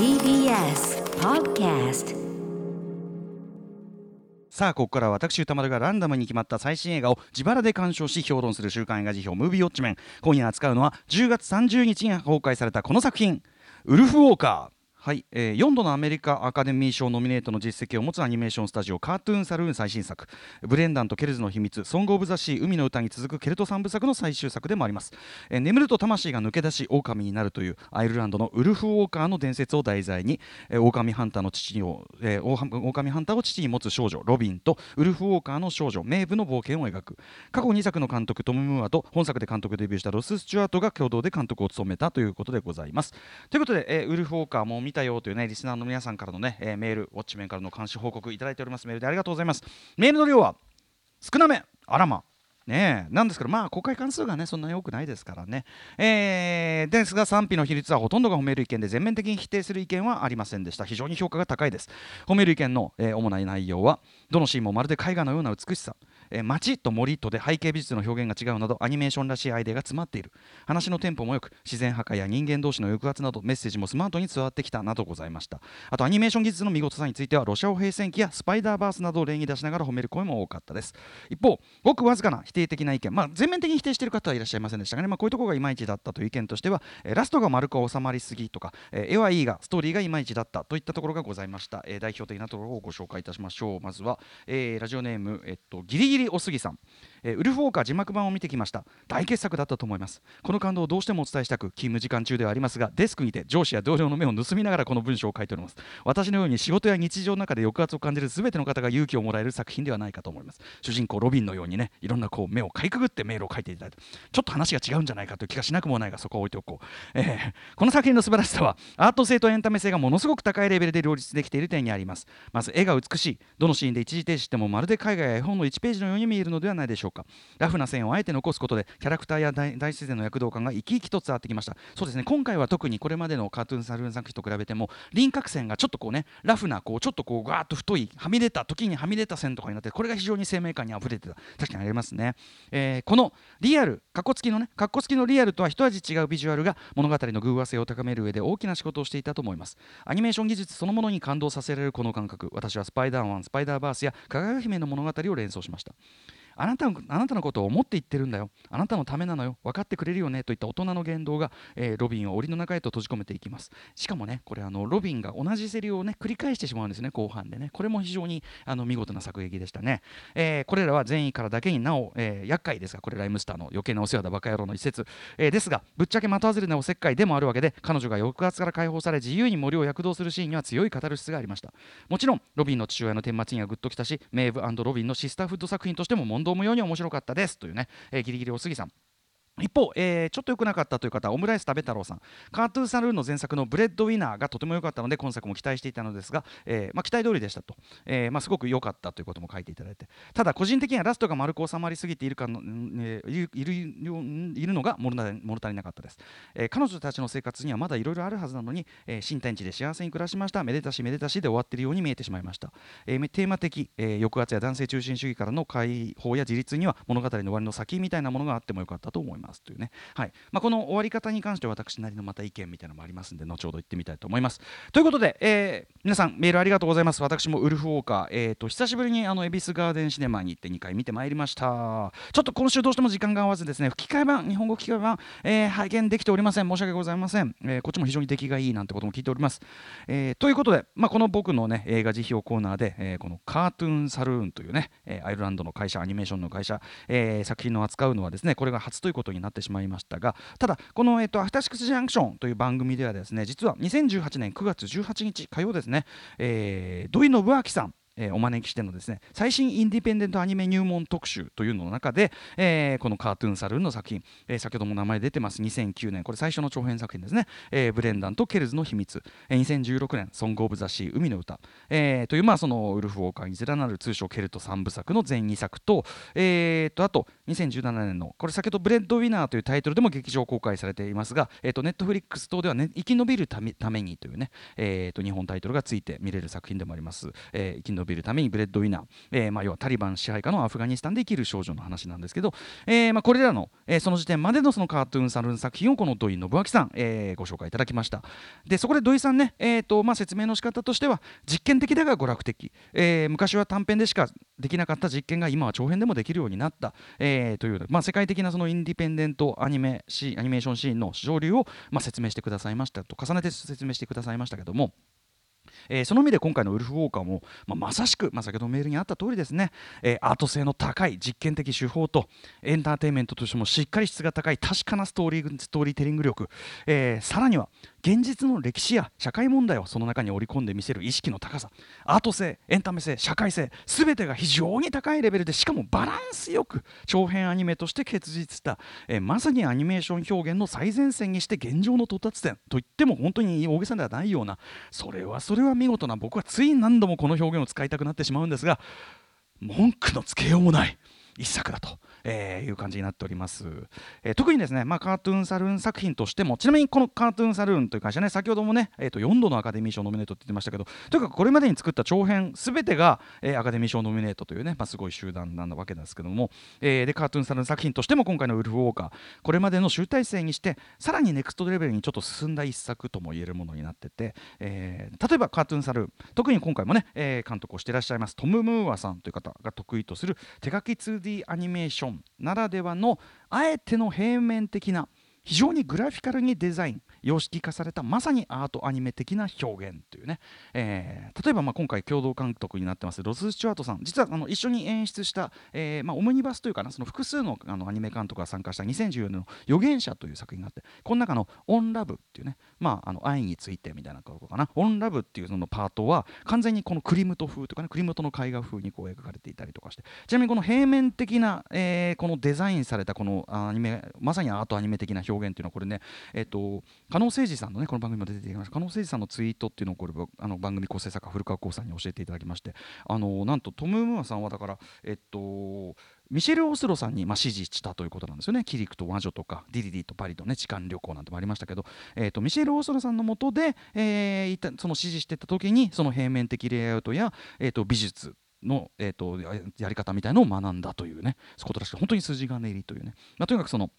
TBS Podcast さあここからは私歌丸がランダムに決まった最新映画を自腹で鑑賞し評論する週刊映画辞表「ムービーウォッチメン」今夜扱うのは10月30日に公開されたこの作品「ウルフ・ウォーカー」はい、えー、4度のアメリカアカデミー賞ノミネートの実績を持つアニメーションスタジオカートゥーンサルーン最新作。ブレンダンとケルズの秘密ソング・オブ・ザ・シー海の歌に続くケルト三部作の最終作でもあります、えー、眠ると魂が抜け出し狼になるというアイルランドのウルフ・ウォーカーの伝説を題材に、えー、狼ハンターの父を、えー、狼ハンターを父に持つ少女ロビンとウルフ・ウォーカーの少女メイブの冒険を描く。過去2作の監督トム・ムーアと本作で監督デビューしたロス・スチュアートが共同で監督を務めたということでございます。ということで、えー、ウルフ・ウォーカーも見たよというねリスナーの皆さんからのね、えー、メール、ウォッチメンからの監視報告いただいております。メールでありがとうございます。メールの量は少なめ、あらま。ねなんですけど、まあ、公開関数がね、そんなに多くないですからね。えー、ですが、賛否の比率はほとんどが褒める意見で、全面的に否定する意見はありませんでした。非常に評価が高いです。褒める意見の、えー、主な内容は、どのシーンもまるで絵画のような美しさ、えー、街と森とで背景美術の表現が違うなどアニメーションらしいアイデアが詰まっている。話のテンポもよく自然破壊や人間同士の抑圧などメッセージもスマートに伝わってきたなどございました。あとアニメーション技術の見事さについてはロシア語平戦記やスパイダーバースなどを例に出しながら褒める声も多かったです。一方ごくわずかな否定的な意見。まあ全面的に否定している方はいらっしゃいませんでしたがね、まあ、こういうところがいまいちだったという意見としては、えー、ラストが丸く収まりすぎとか、えー、絵はいいがストーリーがいまいちだったといったところがございました、えー、代表的なところをご紹介いたしましょう。まずは、えー、ラジオネーム、えっと、ギリギリおすぎさん。えー、ウルフウォーカー字幕版を見てきました。大傑作だったと思います。この感動をどうしてもお伝えしたく勤務時間中ではありますがデスクにて上司や同僚の目を盗みながらこの文章を書いております。私のように仕事や日常の中で抑圧を感じる全ての方が勇気をもらえる作品ではないかと思います。主人公ロビンのようにねいろんなこう目をかいくぐってメールを書いていただいてちょっと話が違うんじゃないかという気がしなくもないがそこを置いておこう、えー、この作品の素晴らしさはアート性とエンタメ性がものすごく高いレベルで両立できている点にあります。まず絵が美しい。どのシーンで一時停止してもまるで海外や絵本の1ページのように見えるのではないでしょうか。ラフな線をあえて残すことでキャラクターや大自然の躍動感が生き生きと伝わってきました。そうですね。今回は特にこれまでのカートゥーンサルーン作品と比べても輪郭線がちょっとこうねラフなこうちょっとこうガーッと太いはみ出た時にはみ出た線とかになってこれが非常に生命感にあふれてた。確かにありますね、えー、このリアルカッコ付きのねカッコ付きのリアルとは一味違うビジュアルが物語の偶話性を高める上で大きな仕事をしていたと思います。アニメーション技術そのものに感動させられるこの感覚。私はスパイダーマンスパイダーバースや輝姫の物語を連想しました。あなたのあなたのことを思って言ってるんだよ。あなたのためなのよ。分かってくれるよね。といった大人の言動が、えー、ロビンを檻の中へと閉じ込めていきます。しかもねこれあのロビンが同じセリをね繰り返してしまうんですね。後半でね。これも非常にあの見事な作劇でしたね、えー、これらは善意からだけになお、えー、厄介ですがこれライムスターの余計なお世話だバカ野郎の一節、えー、ですがぶっちゃけ的外れなおせっかいでもあるわけで彼女が抑圧から解放され自由に森を躍動するシーンには強いカタルシスがありました。もちろんロビンの父親の顛末にはグッときたしメイブロビンのシスターフッド作品としても問答無用に面白かったですというね、えー、ギリギリおすぎさん。一方、えー、ちょっと良くなかったという方はオムライス食べ太郎さん。カートゥーンサルーンの前作のブレッドウィナーがとても良かったので今作も期待していたのですが、えーまあ、期待通りでしたと、えーまあ、すごく良かったということも書いていただいて。ただ個人的にはラストが丸く収まりすぎているかの、えー、いるいるのが物足りなかったです、え、彼女たちの生活にはまだいろいろあるはずなのに、え、新天地で幸せに暮らしました。めでたしめでたしで終わっているように見えてしまいました、え、テーマ的、え、抑圧や男性中心主義からの解放や自立には物語の終わりの先みたいなものがあってもよかったと思います。というね。はい。まあ、この終わり方に関して私なりのまた意見みたいなのもありますんで後ほど言ってみたいと思います。ということで、えー、皆さんメールありがとうございます。私もウルフウォーカー、えーと、久しぶりにあの恵比寿ガーデンシネマに行って2回見てまいりました。ちょっと今週どうしても時間が合わずですね吹き替え版日本語吹き替え版、えー、拝見できておりません。申し訳ございません、えー、こっちも非常に出来がいいなんてことも聞いております、えー、ということで、まあ、この僕のね映画辞表コーナーで、えー、このカートゥーンサルーンというね、えー、アイルランドの会社アニメーションの会社、えー、作品の扱うのはですねこれが初ということになってしまいましたがただこの、えっと、アフターシックスジャンクションという番組ではですね実は2018年9月18日火曜ですね、えー、土居伸章さんえ、お招きしてのですね最新インディペンデントアニメ入門特集というのの中で、えー、このカートゥーンサルーンの作品、えー、先ほども名前出てます2009年これ最初の長編作品ですね、えー、ブレンダンとケルズの秘密、えー、2016年ソング・オブ・ザ・シー海の歌、えー、というまあそのウルフ・ウォーカーに連なる通称ケルト3部作の全2作と,、えー、とあと2017年のこれ先ほどブレッドウィナーというタイトルでも劇場公開されていますが、えー、とネットフリックス等では、ね、生き延びるためためにというね、えー、と日本タイトルがついて見れる作品でもあります、えー、生き延びるためにブレッドウィナー、えーまあ、要はタリバン支配下のアフガニスタンで生きる少女の話なんですけど、えーまあ、これらの、えー、その時点までのそのカートゥーンサルーン作品をこの土居伸章さん、えー、ご紹介いただきました。でそこで土居さんね、えーとまあ、説明の仕方としては実験的だが娯楽的、えー、昔は短編でしかできなかった実験が今は長編でもできるようになった、えー、という、まあ、世界的なそのインディペンデントアニメシアニメーションシーンの潮流を、まあ、説明してくださいましたと重ねて説明してくださいましたけどもえー、その意味で今回のウルフ・ウォーカーも、まあ、まさしく、まあ、先ほどメールにあった通りですね、えー、アート性の高い実験的手法とエンターテインメントとしてもしっかり質が高い確かなストーリーストーリーテリング力、えー、さらには現実の歴史や社会問題をその中に織り込んで見せる意識の高さアート性エンタメ性社会性全てが非常に高いレベルでしかもバランスよく長編アニメとして結実した、えー、まさにアニメーション表現の最前線にして現状の到達点といっても本当に大げさではないようなそれはそれは見事な僕はつい何度もこの表現を使いたくなってしまうんですが文句のつけようもない一作だと。えー、いう感じになっております、えー、特にですね、まあ、カートゥーンサルーン作品としてもちなみにこのカートゥーンサルーンという会社ね先ほどもね、えー、と4度のアカデミー賞ノミネートって言ってましたけどとにかくこれまでに作った長編すべてが、えー、アカデミー賞ノミネートというね、まあ、すごい集団なわけですけども、えー、でカートゥーンサルーン作品としても今回のウルフ・ウォーカーこれまでの集大成にしてさらにネクストレベルにちょっと進んだ一作とも言えるものになってて、えー、例えばカートゥーンサルーン特に今回もね、えー、監督をしていらっしゃいますトム・ムーアさんという方が得意とする手書き 2D アニメーションならではのあえての平面的な非常にグラフィカルにデザイン。様式化されたまさにアートアニメ的な表現というね、えー、例えばまあ今回共同監督になってますロス・スチュワートさん。実はあの一緒に演出した、えー、まあオムニバスというかなその複数のあのアニメ監督が参加した2014年の「預言者」という作品があってこの中の「On Love」っていうね、まあ、あの愛についてみたいなことかな「On Love」っていうそのパートは完全にこのクリムト風とかねクリムトの絵画風にこう描かれていたりとかして。ちなみにこの平面的な、えー、このデザインされたこのアニメまさにアートアニメ的な表現っていうのはこれねえっ、ー、と加納誠司さんのねこの番組も出てきました加納誠司さんのツイートっていうのをこれあの番組構成作家古川光さんに教えていただきましてあのなんとトム・ムーアさんはだからえっとミシェル・オスロさんにまあ指示したということなんですよね。キリクと魔女とかディディディとパリとね痴漢旅行なんてもありましたけど、えーと、ミシェル・オスロさんのもとで、えー、その指示してた時にその平面的レイアウトや、えーと、美術の、えーと、とやり方みたいのを学んだというねことらしく本当に筋金入りというね、まあ、とにかくその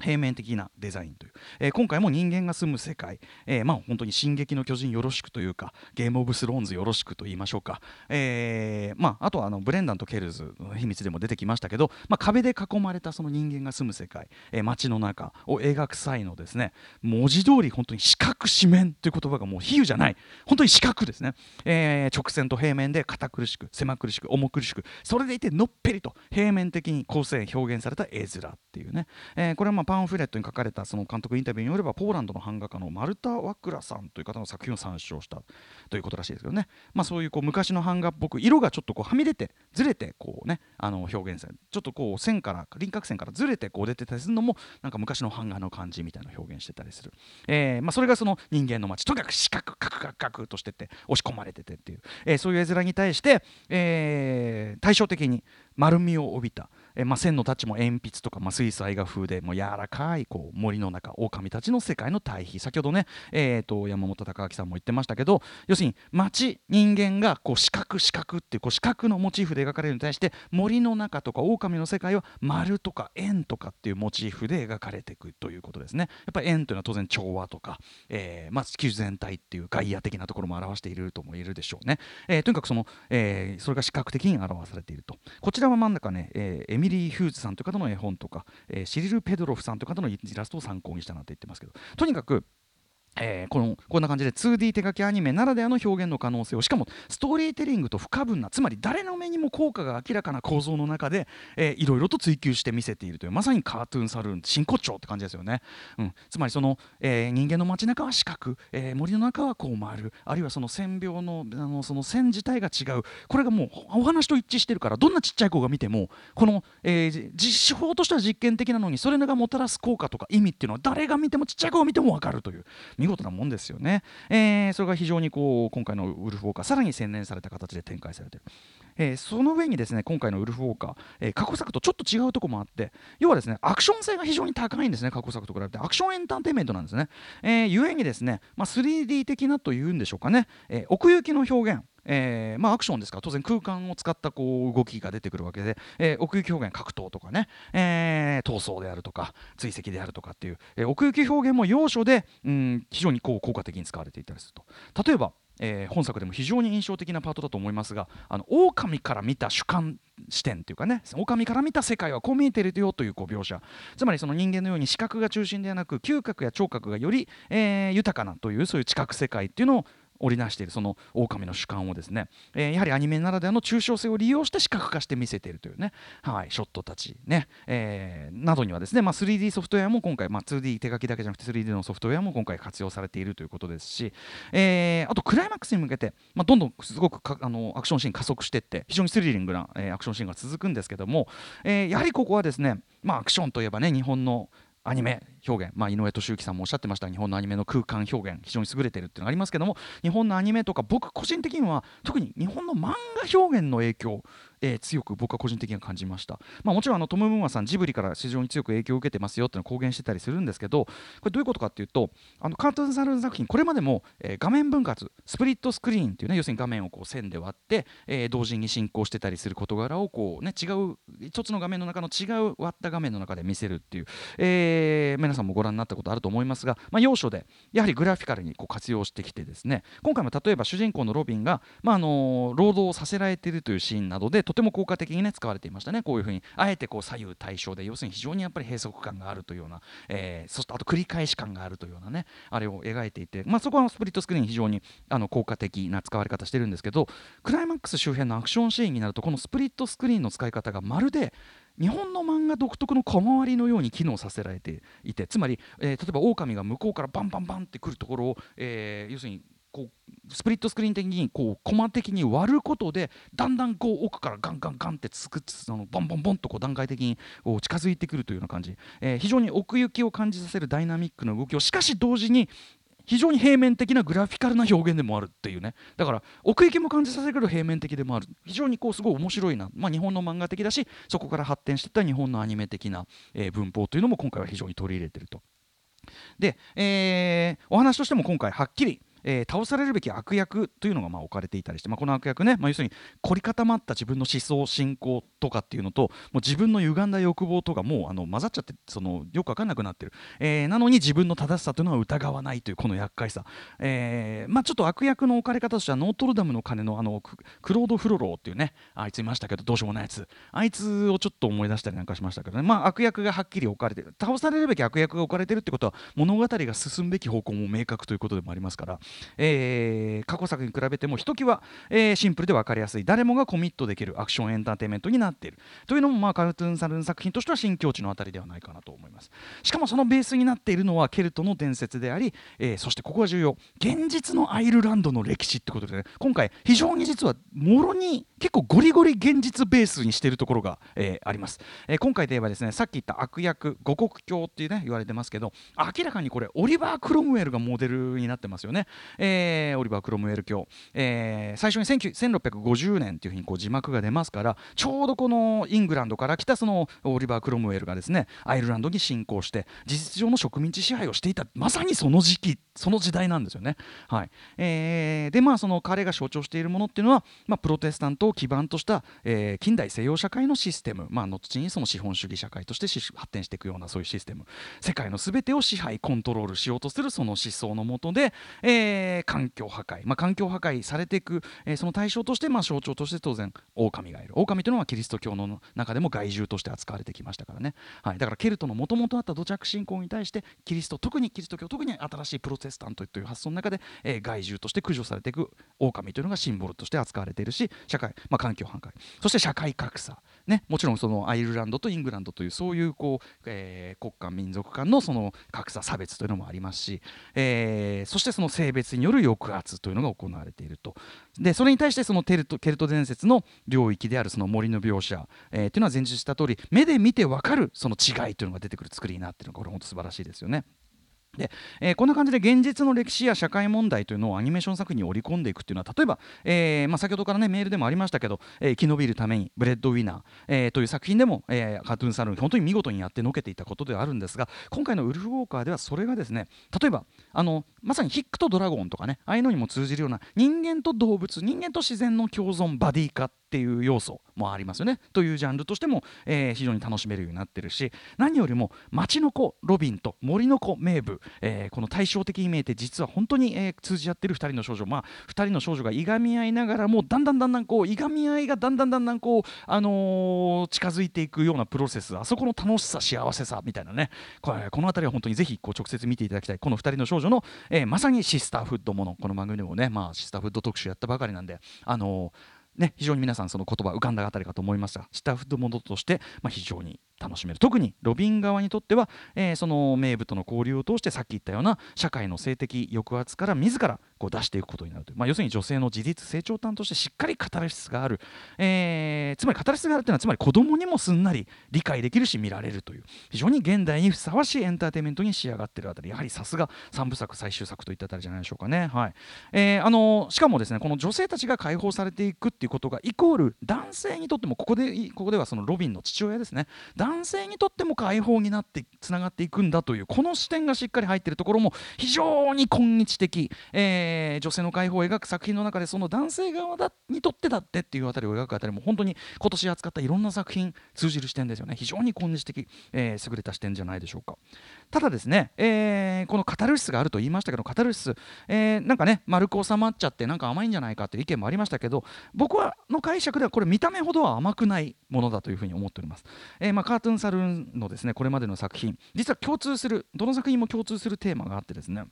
平面的なデザインという、えー、今回も人間が住む世界、えー、まあ本当に「進撃の巨人」よろしくというか「ゲーム・オブ・スローンズ」よろしくと言いましょうか、えーまあ、あとはあのブレンダンとケルズの秘密でも出てきましたけど、まあ、壁で囲まれたその人間が住む世界、え、街の中を描く際のですね文字通り本当に四角四面という言葉がもう比喩じゃない。本当に四角ですね、え、直線と平面で堅苦しく狭苦しく重苦しく。それでいてのっぺりと平面的に構成表現された絵面っていうね、え、これはまあパンフレットに書かれたその監督インタビューによればポーランドの版画家のマルタ・ワクラさんという方の作品を参照したということらしいですけどね、まあ、そういうこう昔の版画っぽく色がちょっとこうはみ出てずれてこうねあの表現されちょっとこう線から輪郭線からずれてこう出てたりするのもなんか昔の版画の感じみたいな表現してたりする、えーまあ、それがその人間の街とにかく四角カクカクカクとしてて押し込まれててっていう、えー、そういう絵面に対して、えー、対照的に丸みを帯びたえまあ、線のタッチも鉛筆とか、まあ、水彩画風でもう柔らかいこう森の中狼たちの世界の対比。先ほどね、えー、と山本隆明さんも言ってましたけど要するに街人間がこう四角四角っていうこう四角のモチーフで描かれるに対して森の中とか狼の世界は丸とか円とかっていうモチーフで描かれていくということですね。やっぱり円というのは当然調和とか、えーまあ、地球全体っていう外野的なところも表しているとも言えるでしょうね、えー、とにかくその、えー、それが視覚的に表されていると。こちらは真ん中ね、えー、ミリー・ヒューズさんという方の絵本とか、え、シリル・ペドロフさんという方のイラストを参考にしたなんて言ってますけどとにかくえー、このこんな感じで 2D 手書きアニメならではの表現の可能性をしかもストーリーテリングと不可分なつまり誰の目にも効果が明らかな構造の中で、えー、いろいろと追求して見せているというまさにカートゥーンサルーン真骨頂って感じですよね、うん、つまりその、えー、人間の街中は四角、えー、森の中はこう丸あるいはその線描のあのその線自体が違う。これがもうお話と一致してるからどんなちっちゃい子が見てもこの、えー、実手法としては実験的なのにそれがもたらす効果とか意味っていうのは誰が見てもちっちゃい子が見ても分かるという。見事なもんですよね、えー、それが非常にこう今回のウルフウォーカーさらに洗練された形で展開されている、えー、その上にですね今回のウルフウォーカー、えー、過去作とちょっと違うところもあって要はですねアクション性が非常に高いんですね過去作と比べて。アクションエンターテインメントなんですね、えー、ゆえにですね、まあ、3D 的なというんでしょうかね、え、奥行きの表現。えーまあ、アクションですから当然空間を使ったこう動きが出てくるわけで、えー、奥行き表現格闘とかね、えー、闘争であるとか追跡であるとかっていう、えー、奥行き表現も要所で、うん、非常にこう効果的に使われていたりすると。例えばえー、本作でも非常に印象的なパートだと思いますがあの狼から見た主観視点というかね狼から見た世界はこう見えてるよというこう描写。つまりその人間のように視覚が中心ではなく嗅覚や聴覚がより、えー、豊かなというそういう知覚世界っていうのを織りなしているその狼の主観をですね、えー、やはりアニメならではの抽象性を利用して視覚化して見せているというね、はい、ショットたちね、えー、などにはですね、まあ、3D ソフトウェアも今回、まあ、2D 手書きだけじゃなくて 3D のソフトウェアも今回活用されているということですし、えー、あとクライマックスに向けて、まあ、どんどんすごくあのアクションシーン加速していって非常にスリリングな、え、アクションシーンが続くんですけども、え、やはりここはですね、まあ、アクションといえばね日本のアニメ表現、まあ、井上俊之さんもおっしゃってました。日本のアニメの空間表現。非常に優れてるっていうのがありますけども日本のアニメとか僕個人的には特に日本の漫画表現の影響えー、強く僕は個人的には感じました、まあ、もちろんあのトム・ムーアさんジブリから非常に強く影響を受けてますよっていうのを公言してたりするんですけどこれどういうことかっていうとあのカートゥーンサル作品これまでも、えー、画面分割スプリットスクリーンっていうね要するに画面をこう線で割って、えー、同時に進行してたりする事柄をこうね違う一つの画面の中の違う割った画面の中で見せるっていう、えー、皆さんもご覧になったことあると思いますが、まあ、要所でやはりグラフィカルにこう活用してきてですね今回も例えば主人公のロビンが、まあ、あの労働をさせられているというシーンなどでとても効果的にね使われていましたね。こういうふうにあえてこう左右対称で要するに非常にやっぱり閉塞感があるというような、えー、そしてあと繰り返し感があるというようなねあれを描いていて、まあ、そこはスプリットスクリーン非常にあの効果的な使われ方してるんですけどクライマックス周辺のアクションシーンになるとこのスプリットスクリーンの使い方がまるで日本の漫画独特の小回りのように機能させられていてつまり、えー、例えば狼が向こうからバンバンバンってくるところを、えー、要するにこうスプリットスクリーン的にこうコマ的に割ることでだんだんこう奥からガンガンガンってつくそのボンボンボンとこう段階的にこう近づいてくるというような感じ、えー、非常に奥行きを感じさせるダイナミックな動きをしかし同時に非常に平面的なグラフィカルな表現でもあるっていうね。だから奥行きも感じさせるけど平面的でもある。非常にこうすごい面白いな、まあ、日本の漫画的だしそこから発展していった日本のアニメ的な、えー、文法というのも今回は非常に取り入れてると。で、えー、お話としても今回はっきりえー、倒されるべき悪役というのがまあ置かれていたりして、まあ、この悪役ね、まあ、要するに凝り固まった自分の思想信仰とかっていうのともう自分の歪んだ欲望とかもうあの混ざっちゃってそのよく分かんなくなってる、えー、なのに自分の正しさというのは疑わないというこの厄介さ、えーまあ、ちょっと悪役の置かれ方としてはノートルダムの鐘のあのクロード・フロローっていうねあいついましたけどどうしようもないやつ。あいつをちょっと思い出したりなんかしましたけどね、まあ、悪役がはっきり置かれてる。倒されるべき悪役が置かれてるってことは物語が進むべき方向も明確ということでもありますから、えー、過去作に比べてもひときわ、えー、シンプルで分かりやすい。誰もがコミットできるアクションエンターテインメントになっている。というのも、まあ、カルトゥーンサルン作品としては新境地のあたりではないかなと思います。しかもそのベースになっているのはケルトの伝説であり、えー、そしてここが重要。現実のアイルランドの歴史ってことでね。今回非常に実はもろに結構ゴリゴリ現実ベースにしているところが、えー、あります、えー、今回で言えばですねさっき言った悪役五国教っていうね言われてますけど明らかにこれオリバー・クロムウェルがモデルになってますよね、えー、オリバー・クロムウェル教え、最初に1650年というふうにこう字幕が出ますからちょうどこのイングランドから来たそのオリバー・クロムウェルがですねアイルランドに侵攻して事実上の植民地支配をしていたまさにその時期その時代なんですよね。はい。え、でまあその彼が象徴しているものっていうのは、まあ、プロテスタントを基盤とした、えー、近代西洋社会のシステム、まあ、後にその資本主義社会として発展していくようなそういうシステム。世界の全てを支配コントロールしようとするその思想のもとで、えー、環境破壊、まあ、環境破壊されていく、えー、その対象として、まあ、象徴として当然狼がいる。狼というのはキリスト教の中でも害獣として扱われてきましたからね、はい、だからケルトのもともとあった土着信仰に対してキリスト特にキリスト教特に新しいプロテスタントという発想の中で、えー、害獣として駆除されていく狼というのがシンボルとして扱われているし社会、まあ、環境破壊そして社会格差。ね、もちろんそのアイルランドとイングランドというそういうこう、えー、国家民族間のその格差差別というのもありますし、えー、そしてその性別による抑圧というのが行われていると。でそれに対してそのテルトケルト伝説の領域であるその森の描写、えー、というのは前述した通り目で見て分かるその違いというのが出てくる作りになっているのがこれ本当素晴らしいですよね。でえー、こんな感じで現実の歴史や社会問題というのをアニメーション作品に織り込んでいくっていうのは例えば、えーまあ、先ほどからねメールでもありましたけど「えー、生き延びるためにブレッドウィナー」えー、という作品でも、えー、カートゥーンサルーン本当に見事にやってのけていたことではあるんですが今回の「ウルフ・ウォーカー」ではそれがですね例えばあのまさにヒックとドラゴンとかねああいうのにも通じるような人間と動物人間と自然の共存バディ化っていう要素もありますよね。というジャンルとしても、えー、非常に楽しめるようになってるし何よりも街の子ロビンと森の子メイブえー、この対照的に見えて実は本当に、えー、通じ合ってる2人の少女。まあ2人の少女がいがみ合いながらもだんだんだんだんこういがみ合いがだんだんだんだんこう、あのー、近づいていくようなプロセス。あそこの楽しさ幸せさみたいなね。これこの辺りは本当にぜひこう直接見ていただきたい。この2人の少女の、えー、まさにシスターフッドもの。この番組でもね、まあ、シスターフッド特集やったばかりなんであのね、非常に皆さんその言葉浮かんだあたりかと思いました。シスターフッドモードとして、まあ、非常に楽しめる。特にロビン側にとっては、えー、その名部との交流を通してさっき言ったような社会の性的抑圧から自らこう出していくことになるという、まあ、要するに女性の自立成長端としてしっかりカタルシスがある、えー、つまりカタルシスがあるというのはつまり子供にもすんなり理解できるし見られるという。非常に現代にふさわしいエンターテインメントに仕上がっているあたり。やはりさすが3部作最終作といったあたりじゃないでしょうかね。はい。えー、あのしかもですねこの女性たちが解放されていくっていうことがイコール男性にとってもここでここではそのロビンの父親ですね。男男性にとってもも解放になってつながっていくんだというこの視点がしっかり入っているところも非常に今日的、えー、女性の解放を描く作品の中でその男性側だにとってだってっていうあたりを描くあたりも本当に今年扱ったいろんな作品通じる視点ですよね。非常に今日的、えー、優れた視点じゃないでしょうか。ただですね、えー、このカタルシスがあると言いましたけどカタルシス、えー、なんかね丸く収まっちゃってなんか甘いんじゃないかという意見もありましたけど僕はの解釈ではこれ見た目ほどは甘くないものだというふうに思っております、えーまあ、カートゥーンサルーンのですねこれまでの作品実は共通するどの作品も共通するテーマがあってですね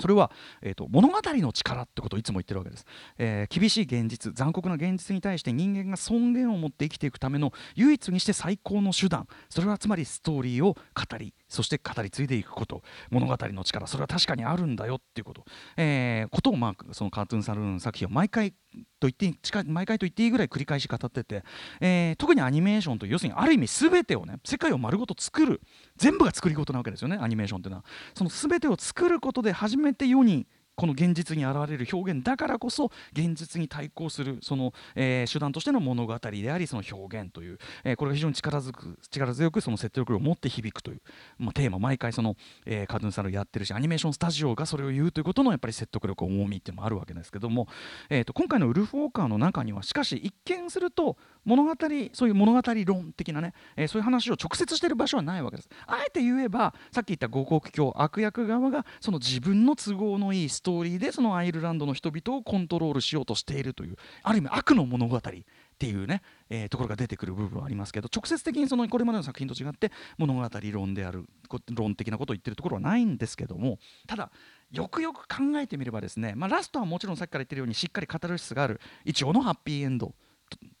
それは、えーと、物語の力ってことをいつも言ってるわけです、えー、厳しい現実残酷な現実に対して人間が尊厳を持って生きていくための唯一にして最高の手段。それはつまりストーリーを語りそして語り継いでいくこと。物語の力。それは確かにあるんだよっていうこと、えー、ことを、まあ、そのカートゥーンサルーン作品を毎回と言って毎回と言っていいぐらい繰り返し語ってて、えー、特にアニメーションという要するにある意味全てをね世界を丸ごと作る。全部が作り事なわけですよねアニメーションっていうのは。その全てを作ることで初めて世にこの現実に現れる表現だからこそ現実に対抗するその、えー、手段としての物語でありその表現という、えー、これが非常に力強く力強くその説得力を持って響くという、まあ、テーマ毎回その、えー、カートゥンサルやってるしアニメーションスタジオがそれを言うということのやっぱり説得力重みっていうのもあるわけですけども、えーと、今回のウルフ・ウォーカーの中にはしかし一見すると物語そういう物語論的なね、えー、そういう話を直接してる場所はないわけです。あえて言えばさっき言った五国教悪役側がその自分の都合のいいストーリーでそのアイルランドの人々をコントロールしようとしているというある意味悪の物語っていうね、えー、ところが出てくる部分はありますけど直接的にそのこれまでの作品と違って物語論である論的なことを言ってるところはないんですけどもただよくよく考えてみればですね、まあ、ラストはもちろんさっきから言ってるようにしっかりカタルシスがある一応のハッピーエンド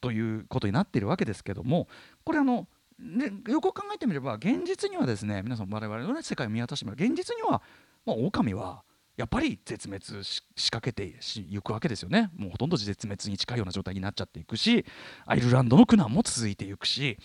ということになっているわけですけどもこれあのでよく考えてみれば現実にはですね皆さん我々の、ね、世界を見渡してみれば現実には、まあ、狼はやっぱり絶滅しかけていくわけですよね。もうほとんど絶滅に近いような状態になっちゃっていくしアイルランドの苦難も続いていくし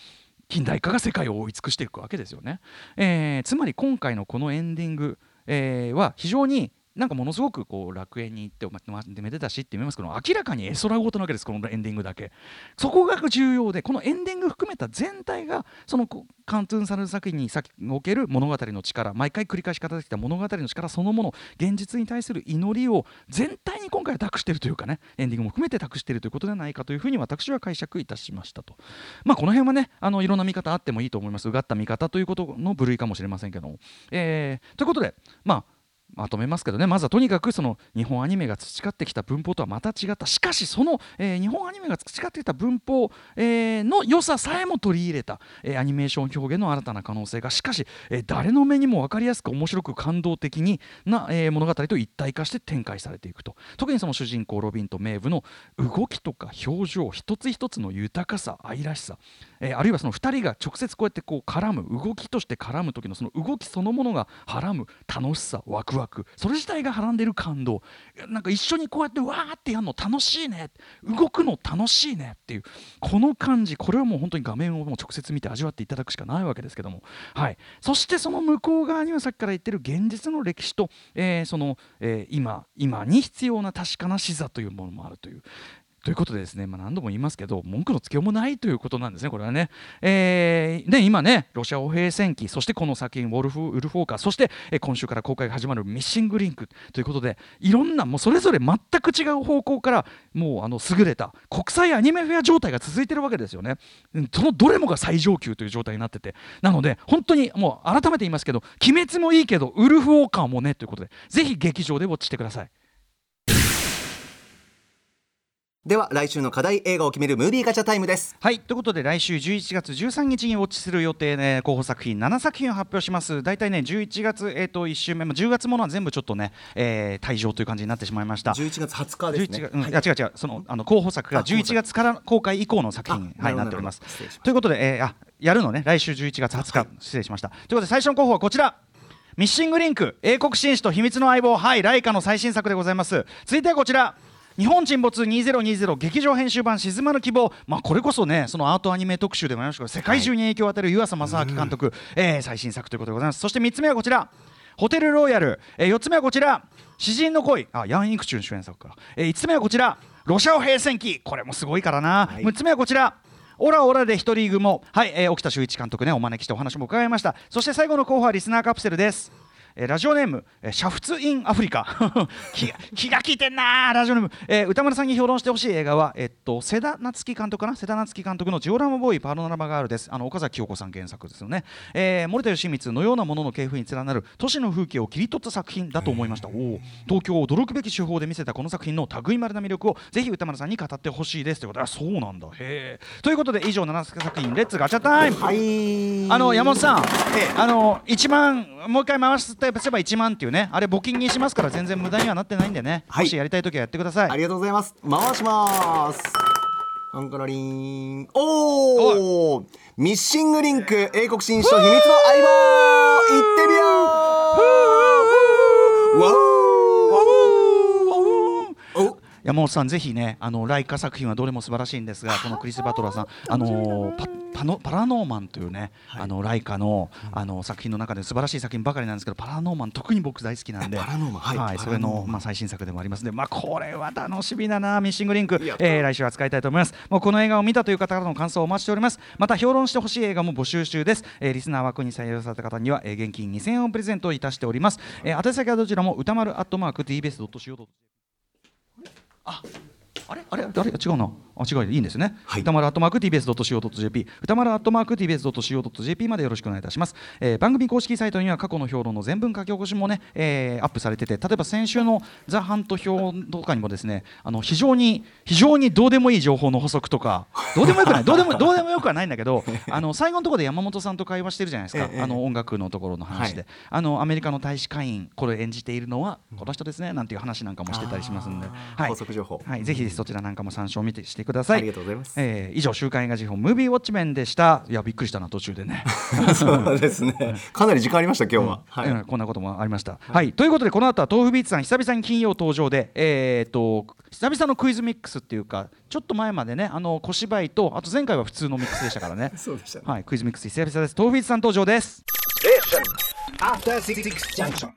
近代化が世界を覆い尽くしていくわけですよね、えー、つまり今回のこのエンディング、えー、は非常になんかものすごくこう楽園に行って、まあ、めでたしって見えますけど明らかに絵空事なわけですこのエンディングだけそこが重要でこのエンディング含めた全体がそのカントゥンされる作品における物語の力毎回繰り返し語ってきた物語の力そのもの現実に対する祈りを全体に今回は託しているというかねエンディングも含めて託しているということではないかというふうに私は解釈いたしましたと。まあこの辺はねあのいろんな見方あってもいいと思いますうがった見方ということの部類かもしれませんけども、えー、ということでまあまとめますけどね。まずはとにかくその日本アニメが培ってきた文法とはまた違った。しかしその、えー、日本アニメが培ってきた文法、えー、の良ささえも取り入れた、えー、アニメーション表現の新たな可能性が。しかし、え誰の目にも分かりやすく面白く感動的にな、え物語と一体化して展開されていくと。特にその主人公ロビンとメイブの動きとか表情一つ一つの豊かさ愛らしさ、えあるいはその2人が直接こうやってこう絡む動きとして絡む時のその動きそのものがはらむ楽しさワククワクそれ自体がはらんでる感動。なんか一緒にこうやってわーってやるの。楽しいね。動くの楽しいねっていう。この感じ。これはもう本当に画面をもう直接見て味わっていただくしかないわけですけども、はい、そしてその向こう側にはさっきから言ってる現実の歴史と、えー、その、えー、今今に必要な確かな視座というものもあるという。ということでですね、まあ、何度も言いますけど文句のつけようもないということなんですねこれはね。えー、ね今ねロシア歩兵戦記そしてこの作品ウォルフ・ウルフォーカーそして、え今週から公開が始まるミッシングリンクということでいろんなもうそれぞれ全く違う方向からもうあの優れた国際アニメフェア状態が続いてるわけですよね。そのどれもが最上級という状態になっててなので本当にもう改めて言いますけど鬼滅もいいけどウルフ・ウォーカーもねということでぜひ劇場でウォッチしてください。では来週の課題映画を決めるムービーガチャタイムです。はいということで来週11月13日にウォッチする予定ね候補作品7作品を発表します。大体ね11月えっ、ー、と1週目、まあ、10月ものは全部ちょっとね、えー、退場という感じになってしまいました。11月20日ですね、うんはい、いや違う違うそのあの候補作が11月から公開以降の作品はいなっております。ということで、えー、あやるのね。来週11月20日、はい、失礼しました。ということで最初の候補はこちら。ミッシングリンク英国紳士と秘密の相棒はいライカの最新作でございます。続いてはこちら日本沈没2020劇場編集版静まる希望、まあ、これこそねそのアートアニメ特集でもありましたけど世界中に影響を与える湯浅正明監督、はい、えー、最新作ということでございます。そして3つ目はこちら。ホテルロイヤル、えー、4つ目はこちら。詩人の恋。あヤン・イクチュン主演作か、えー、5つ目はこちら。ロシアオ平戦記これもすごいからな、はい、6つ目はこちら。オラオラで一人雲。はい、えー、沖田修一監督ねお招きしてお話も伺いました。そして最後の候補はリスナーカプセルですえラジオネーム、えー、煮沸インアフリカ。気が気が利いてんなラジオネーム、えー、宇多丸さんに評論してほしい映画は、えっと、瀬田なつき監督かな？瀬田なつき監督のジオラマボーイパノラマガールです。あの岡崎京子さん原作ですよね、えー、森田芳光のようなものの系譜に連なる都市の風景を切り取った作品だと思いました。お東京を驚くべき手法で見せたこの作品の類まれな魅力をぜひ宇多丸さんに語ってほしいです。ということでそうなんだ。へえということで以上7作品 Let's ガチャタイム。はい。あの山本さん、あの1万もう一回回して例えば1万っていうねあれ募金にしますから全然無駄にはなってないんでね、はい、もしやりたい時はやってください。ありがとうございます。回します。アンカラリン。おおミッシングリンク英国新書秘密の相棒行ってみようわ山本さんぜひねあのライカ作品はどれも素晴らしいんですがこのクリス・バトラーさんあのパパノパラノーマンというね、はい、あのライカのあの作品の中で素晴らしい作品ばかりなんですけどパラノーマン特に僕大好きなんでパラノーマン。はい、はい、それのまあ最新作でもありますのでまあこれは楽しみだなミッシングリンク、えー、来週扱いたいと思います。もうこの映画を見たという方からの感想をお待ちしております。また評論してほしい映画も募集中です、えー、リスナー枠に採用された方には、えー、現金2000円をプレゼントいたしております、えー、宛先はどちらも歌丸アットマーク tbs.co.jp ああれ？あれ？あれ違うな。あ違ういいんですね、はい、歌丸アットマーク TBS.CO.JP 歌丸アットマーク TBS.CO.JP までよろしくお願いいたします、えー、番組公式サイトには過去の評論の全文書き起こしもね、えー、アップされてて例えば先週のザ・ハント表とかにもですねあの非常に非常にどうでもいい情報の補足とか どうでもよくないどうでもどうでもよくはないんだけどあの最後のところで山本さんと会話してるじゃないですか、ええ、あの音楽のところの話で、はい、あのアメリカの大使館員これ演じているのはこの人ですねなんていう話なんかもしてたりしますんで、はい、補足情報、はい、ぜひそちらなんかも参照見てしてください。ありがとうございます。えー、以上週刊映画時報ムービーウォッチメンでした。いやびっくりしたな途中でね。そうですね。かなり時間ありました今日は、うん、はい、こんなこともありました。はい、はい、ということでこの後は豆腐ビーツさん久々に金曜登場で、えー、っと久々のクイズミックスっていうかちょっと前までねあの小芝居とあと前回は普通のミックスでしたからね。そうでした、ね、はいクイズミックス久々です。豆腐ビーツさん登場です。え After 66 junction.